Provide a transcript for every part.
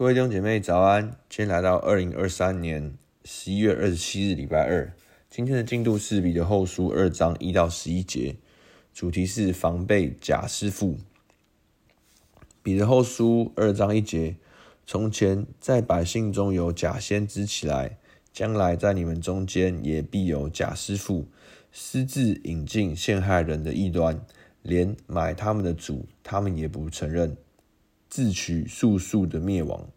各位弟兄姐妹早安，今天来到二零二三年十一月二十七日礼拜二，今天的进度是彼得后书二章一到十一节，主题是防备假师傅。彼得后书二章一节，从前在百姓中有假先知起来，将来在你们中间也必有假师傅，私自引进陷害人的异端，连买他们的主，他们也不承认。自取速速的灭亡，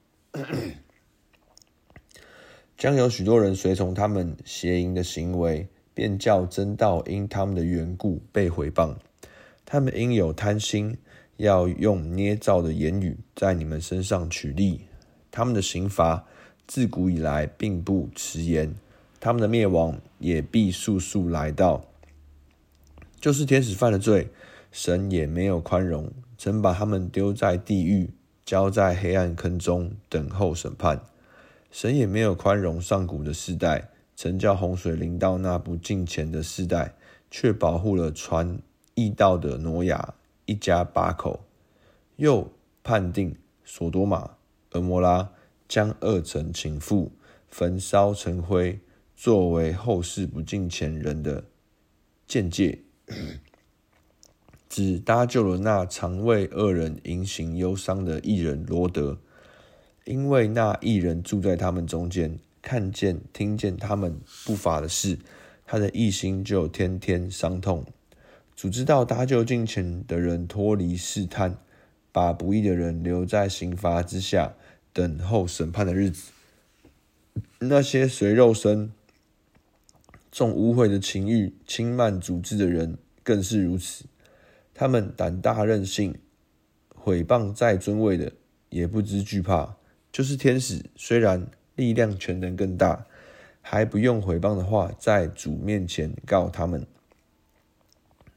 将有许多人随从他们邪淫的行为，便叫真道因他们的缘故被毁谤。他们因有贪心，要用捏造的言语在你们身上取利。他们的刑罚自古以来并不迟延，他们的灭亡也必速速来到。就是天使犯了罪，神也没有宽容。曾把他们丢在地狱，交在黑暗坑中，等候审判。神也没有宽容上古的世代，曾叫洪水临到那不敬虔的世代，却保护了传义道的挪亚一家八口。又判定所多玛、蛾摩拉，将二城倾覆，焚烧成灰，作为后世不敬虔人的鉴戒。只搭救了那常为恶人隐行忧伤的艺人罗德，因为那艺人住在他们中间，看见听见他们不法的事，他的一心就天天伤痛。主知道搭救敬虔的人脱离试探，把不义的人留在刑罚之下，等候审判的日子。那些随肉身重污秽的情欲，轻慢主治的人，更是如此。他们胆大任性，毁谤在尊位的，也不知惧怕。就是天使，虽然力量权能更大，还不用毁谤的话，在主面前告他们。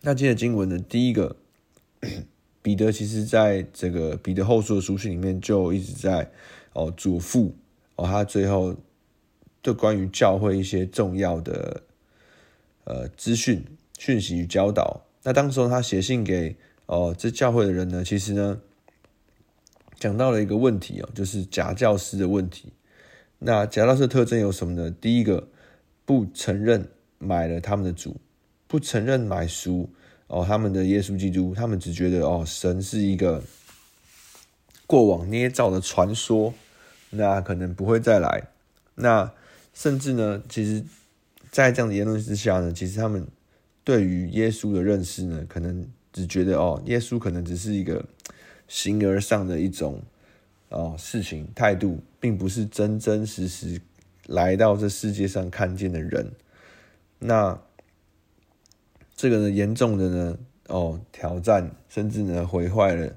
那今天的经文呢？第一个，彼得其实在这个彼得后书的书信里面，就一直在哦嘱咐哦，他最后就关于教会一些重要的呃资讯、讯息与教导。那当时候他写信给哦这教会的人呢，其实呢讲到了一个问题哦，就是假教师的问题。那假教师的特征有什么呢？第一个，不承认买了他们的主，不承认买赎哦他们的耶稣基督，他们只觉得哦神是一个过往捏造的传说，那可能不会再来。那甚至呢，其实，在这样的言论之下呢，其实他们。对于耶稣的认识呢，可能只觉得哦，耶稣可能只是一个形而上的一种哦事情态度，并不是真真实实来到这世界上看见的人。那这个呢，严重的呢哦挑战，甚至呢毁坏了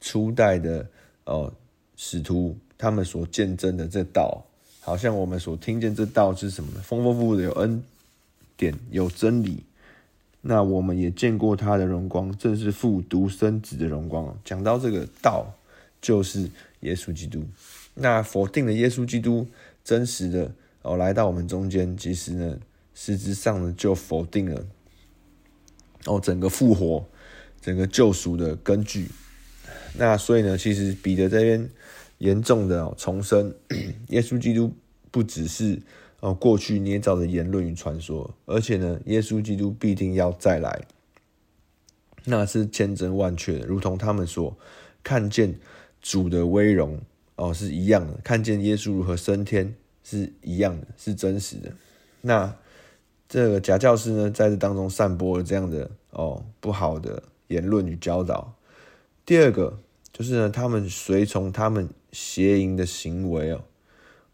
初代的哦使徒他们所见证的这道，好像我们所听见这道是什么呢？丰丰富富的有恩典，有真理。那我们也见过他的荣光，正是父独生子的荣光。讲到这个道，就是耶稣基督。那否定了耶稣基督真实的哦来到我们中间，其实呢，实质上呢就否定了哦整个复活、整个救赎的根据。那所以呢，其实彼得这边严重的重申，耶稣基督不只是。哦，过去捏造的言论与传说，而且呢，耶稣基督必定要再来，那是千真万确的，如同他们所看见主的威荣哦是一样的，看见耶稣如何升天是一样的，是真实的。那这个假教师呢，在这当中散播了这样的哦不好的言论与教导。第二个就是呢，他们随从他们邪淫的行为哦。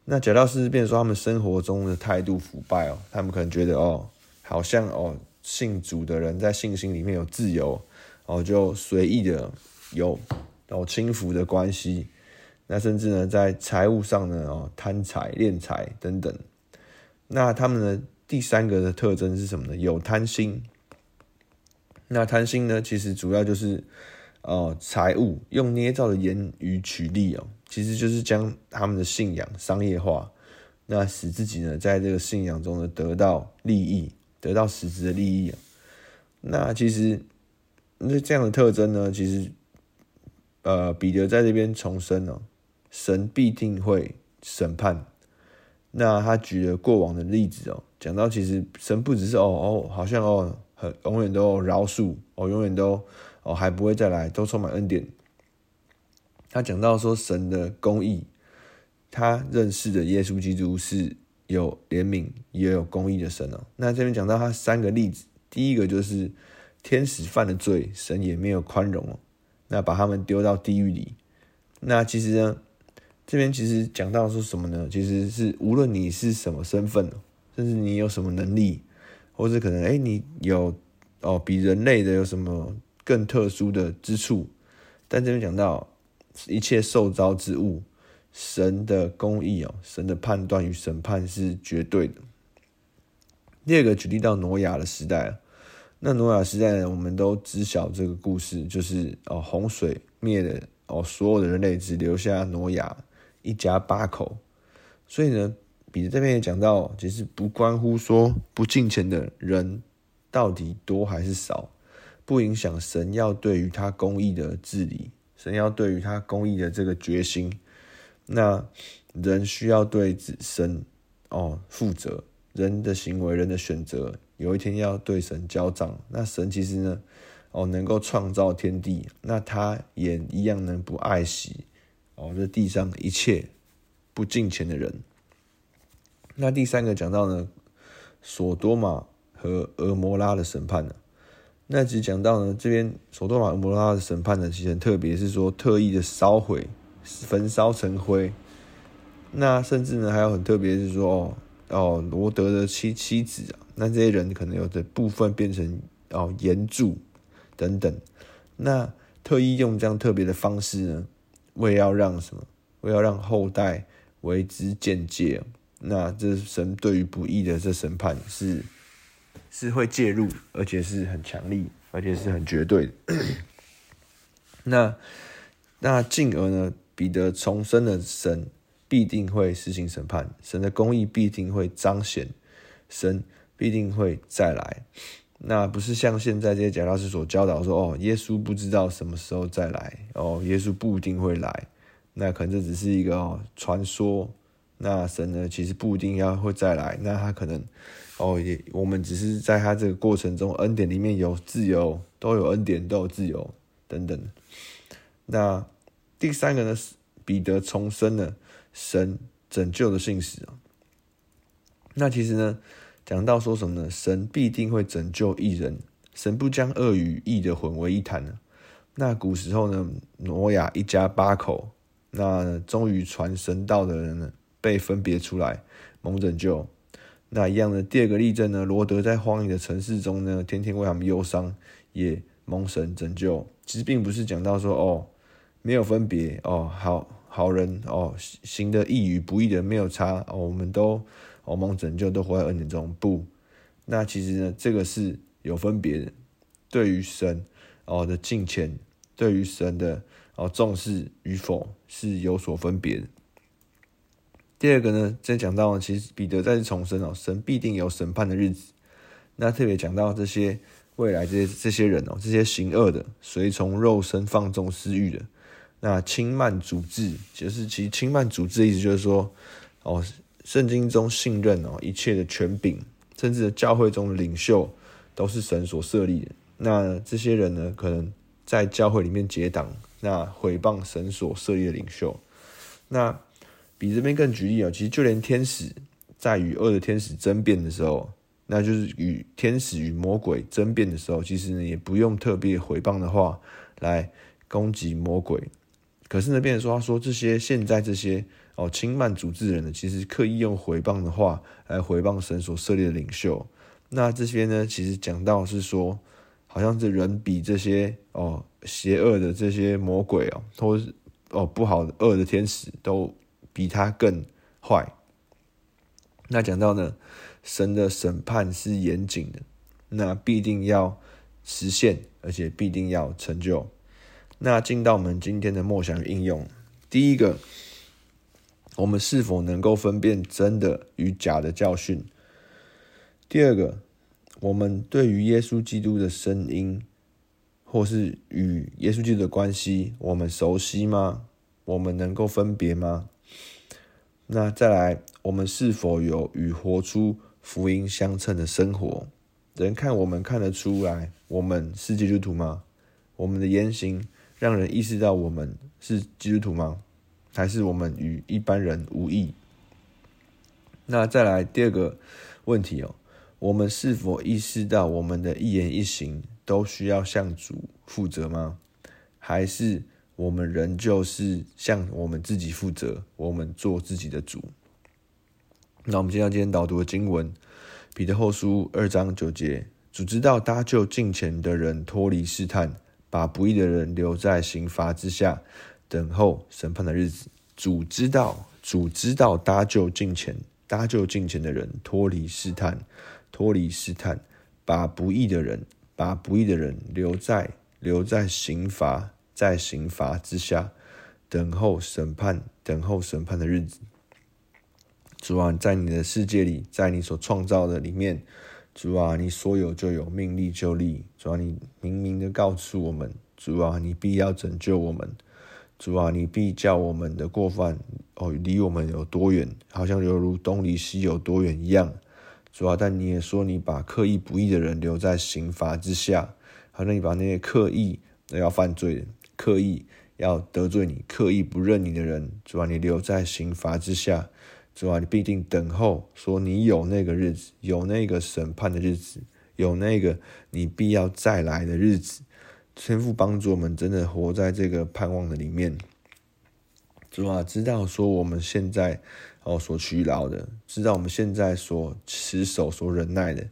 那假教师变说他们生活中的态度腐败哦，他们可能觉得哦，好像哦信主的人在信心里面有自由哦，就随意的有哦轻浮的关系，那甚至呢在财务上呢哦贪财敛财等等。那他们的第三个的特征是什么呢？有贪心。那贪心呢，其实主要就是哦财务用捏造的言语取利哦。其实就是将他们的信仰商业化，那使自己呢在这个信仰中呢得到利益，得到实质的利益。那其实那这样的特征呢，其实呃彼得在这边重申哦，神必定会审判。那他举了过往的例子哦，讲到其实神不只是哦哦，好像哦很永远都饶恕哦，永远都哦还不会再来，都充满恩典。他讲到说神的公义，他认识的耶稣基督是有怜悯也有公义的神哦。那这边讲到他三个例子，第一个就是天使犯了罪，神也没有宽容哦，那把他们丢到地狱里。那其实呢？这边其实讲到说什么呢？其实是无论你是什么身份，甚至你有什么能力，或者可能哎你有哦比人类的有什么更特殊的之处，但这边讲到一切受招之物，神的公义哦，神的判断与审判是绝对的。第二个举例到挪亚的时代，那挪亚时代，我们都知晓这个故事，就是哦洪水灭了哦所有的人类，只留下挪亚。一家八口，所以呢，彼得这边也讲到，其实不关乎说不敬虔的人到底多还是少，不影响神要对于他公义的治理，神要对于他公义的这个决心。那人需要对神哦负责，人的行为、人的选择，有一天要对神交账。那神其实呢，哦能够创造天地，那他也一样能不爱惜。哦，这地上一切不敬虔的人。那第三个讲到呢，索多玛和俄摩拉的审判呢。那只讲到呢，这边索多玛、蛾摩拉的审判呢，其实很特别，是说特意的烧毁、焚烧成灰。那甚至呢，还有很特别，是说哦哦，罗德的妻妻子啊，那这些人可能有的部分变成哦岩柱等等。那特意用这样特别的方式呢。为要让什么？为要让后代为之鉴戒。那这神对于不义的这审判是是会介入，而且是很强力，而且是很绝对的。那那进而呢？彼得重生的神必定会施行审判，神的公义必定会彰显，神必定会再来。那不是像现在这些假教师所教导说，哦，耶稣不知道什么时候再来，哦，耶稣不一定会来，那可能这只是一个传说。那神呢，其实不一定要会再来，那他可能，哦，也我们只是在他这个过程中，恩典里面有自由，都有恩典，都有自由等等。那第三个呢，彼得重生了神拯救的信使。那其实呢？讲到说什么呢？神必定会拯救一人，神不将恶与义的混为一谈呢。那古时候呢，挪亚一家八口，那终于传神道的人呢，被分别出来，蒙拯救。那一样的第二个例证呢，罗德在荒野的城市中呢，天天为他们忧伤，也蒙神拯救。其实并不是讲到说哦，没有分别哦，好好人哦，行的义与不义的没有差哦，我们都。我们拯救都活在恩典中，不，那其实呢，这个是有分别的。对于神哦的敬虔，对于神的哦重视与否是有所分别的。第二个呢，在讲到其实彼得再次重申哦，神必定有审判的日子。那特别讲到这些未来这些这些人哦，这些行恶的，随从肉身放纵私欲的，那轻慢主治，就是其实轻慢主治的意思就是说哦。圣经中信任哦，一切的权柄，甚至教会中的领袖，都是神所设立的。那这些人呢，可能在教会里面结党，那毁谤神所设立的领袖。那比这边更举例啊，其实就连天使在与恶的天使争辩的时候，那就是与天使与魔鬼争辩的时候，其实也不用特别回谤的话来攻击魔鬼。可是呢，变成说他说这些现在这些。哦，轻慢主治人呢，其实刻意用回谤的话来回谤神所设立的领袖。那这些呢，其实讲到是说，好像是人比这些哦邪恶的这些魔鬼哦，或是哦不好的恶的天使都比他更坏。那讲到呢，神的审判是严谨的，那必定要实现，而且必定要成就。那进到我们今天的默想应用，第一个。我们是否能够分辨真的与假的教训？第二个，我们对于耶稣基督的声音，或是与耶稣基督的关系，我们熟悉吗？我们能够分别吗？那再来，我们是否有与活出福音相称的生活？人看我们看得出来，我们是基督徒吗？我们的言行让人意识到我们是基督徒吗？还是我们与一般人无异？那再来第二个问题哦，我们是否意识到我们的一言一行都需要向主负责吗？还是我们仍旧是向我们自己负责，我们做自己的主？那我们今天今天导读的经文。彼得后书二章九节，主知道搭救近前的人脱离试探，把不义的人留在刑罚之下，等候审判的日子。主知道，主知道搭救近前、搭救近前的人脱离试探，脱离试探，把不义的人，把不义的人留在留在刑罚，在刑罚之下，等候审判，等候审判的日子。主啊，在你的世界里，在你所创造的里面，主啊，你说有就有，命立就立。主啊，你明明的告诉我们，主啊，你必要拯救我们。主啊，你必叫我们的过犯哦离我们有多远，好像犹如东离西有多远一样。主啊，但你也说你把刻意不义的人留在刑罚之下，好像你把那些刻意要犯罪的、刻意要得罪你、刻意不认你的人，主啊，你留在刑罚之下。主啊，你必定等候，说你有那个日子，有那个审判的日子，有那个你必要再来的日子。天父帮助我们，真的活在这个盼望的里面。主啊，知道说我们现在哦所劬劳的，知道我们现在所持守、所忍耐的。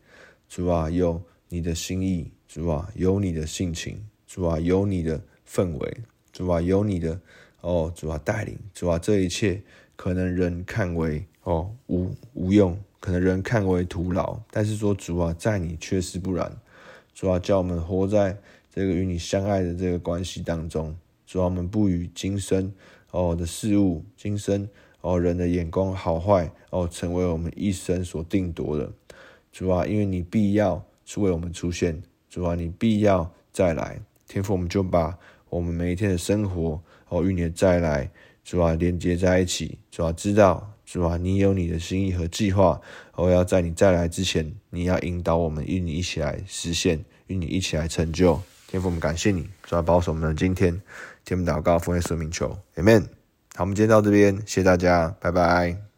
主啊，有你的心意，主啊，有你的性情，主啊，有你的氛围，主啊，有你的哦，主啊带领，主啊这一切。可能人看为哦无无用，可能人看为徒劳，但是说主啊，在你却是不然。主啊，叫我们活在这个与你相爱的这个关系当中。主啊，我们不与今生哦的事物、今生哦人的眼光好坏哦，成为我们一生所定夺的。主啊，因为你必要是为我们出现。主啊，你必要再来。天父，我们就把我们每一天的生活哦与你的再来。主啊，连接在一起。主啊，知道主啊，你有你的心意和计划。我要在你再来之前，你要引导我们与你一起来实现，与你一起来成就。天父，我们感谢你，主啊，保守我们的今天。天父祷告，奉耶稣名求，Amen。好，我们今天到这边，谢谢大家，拜拜。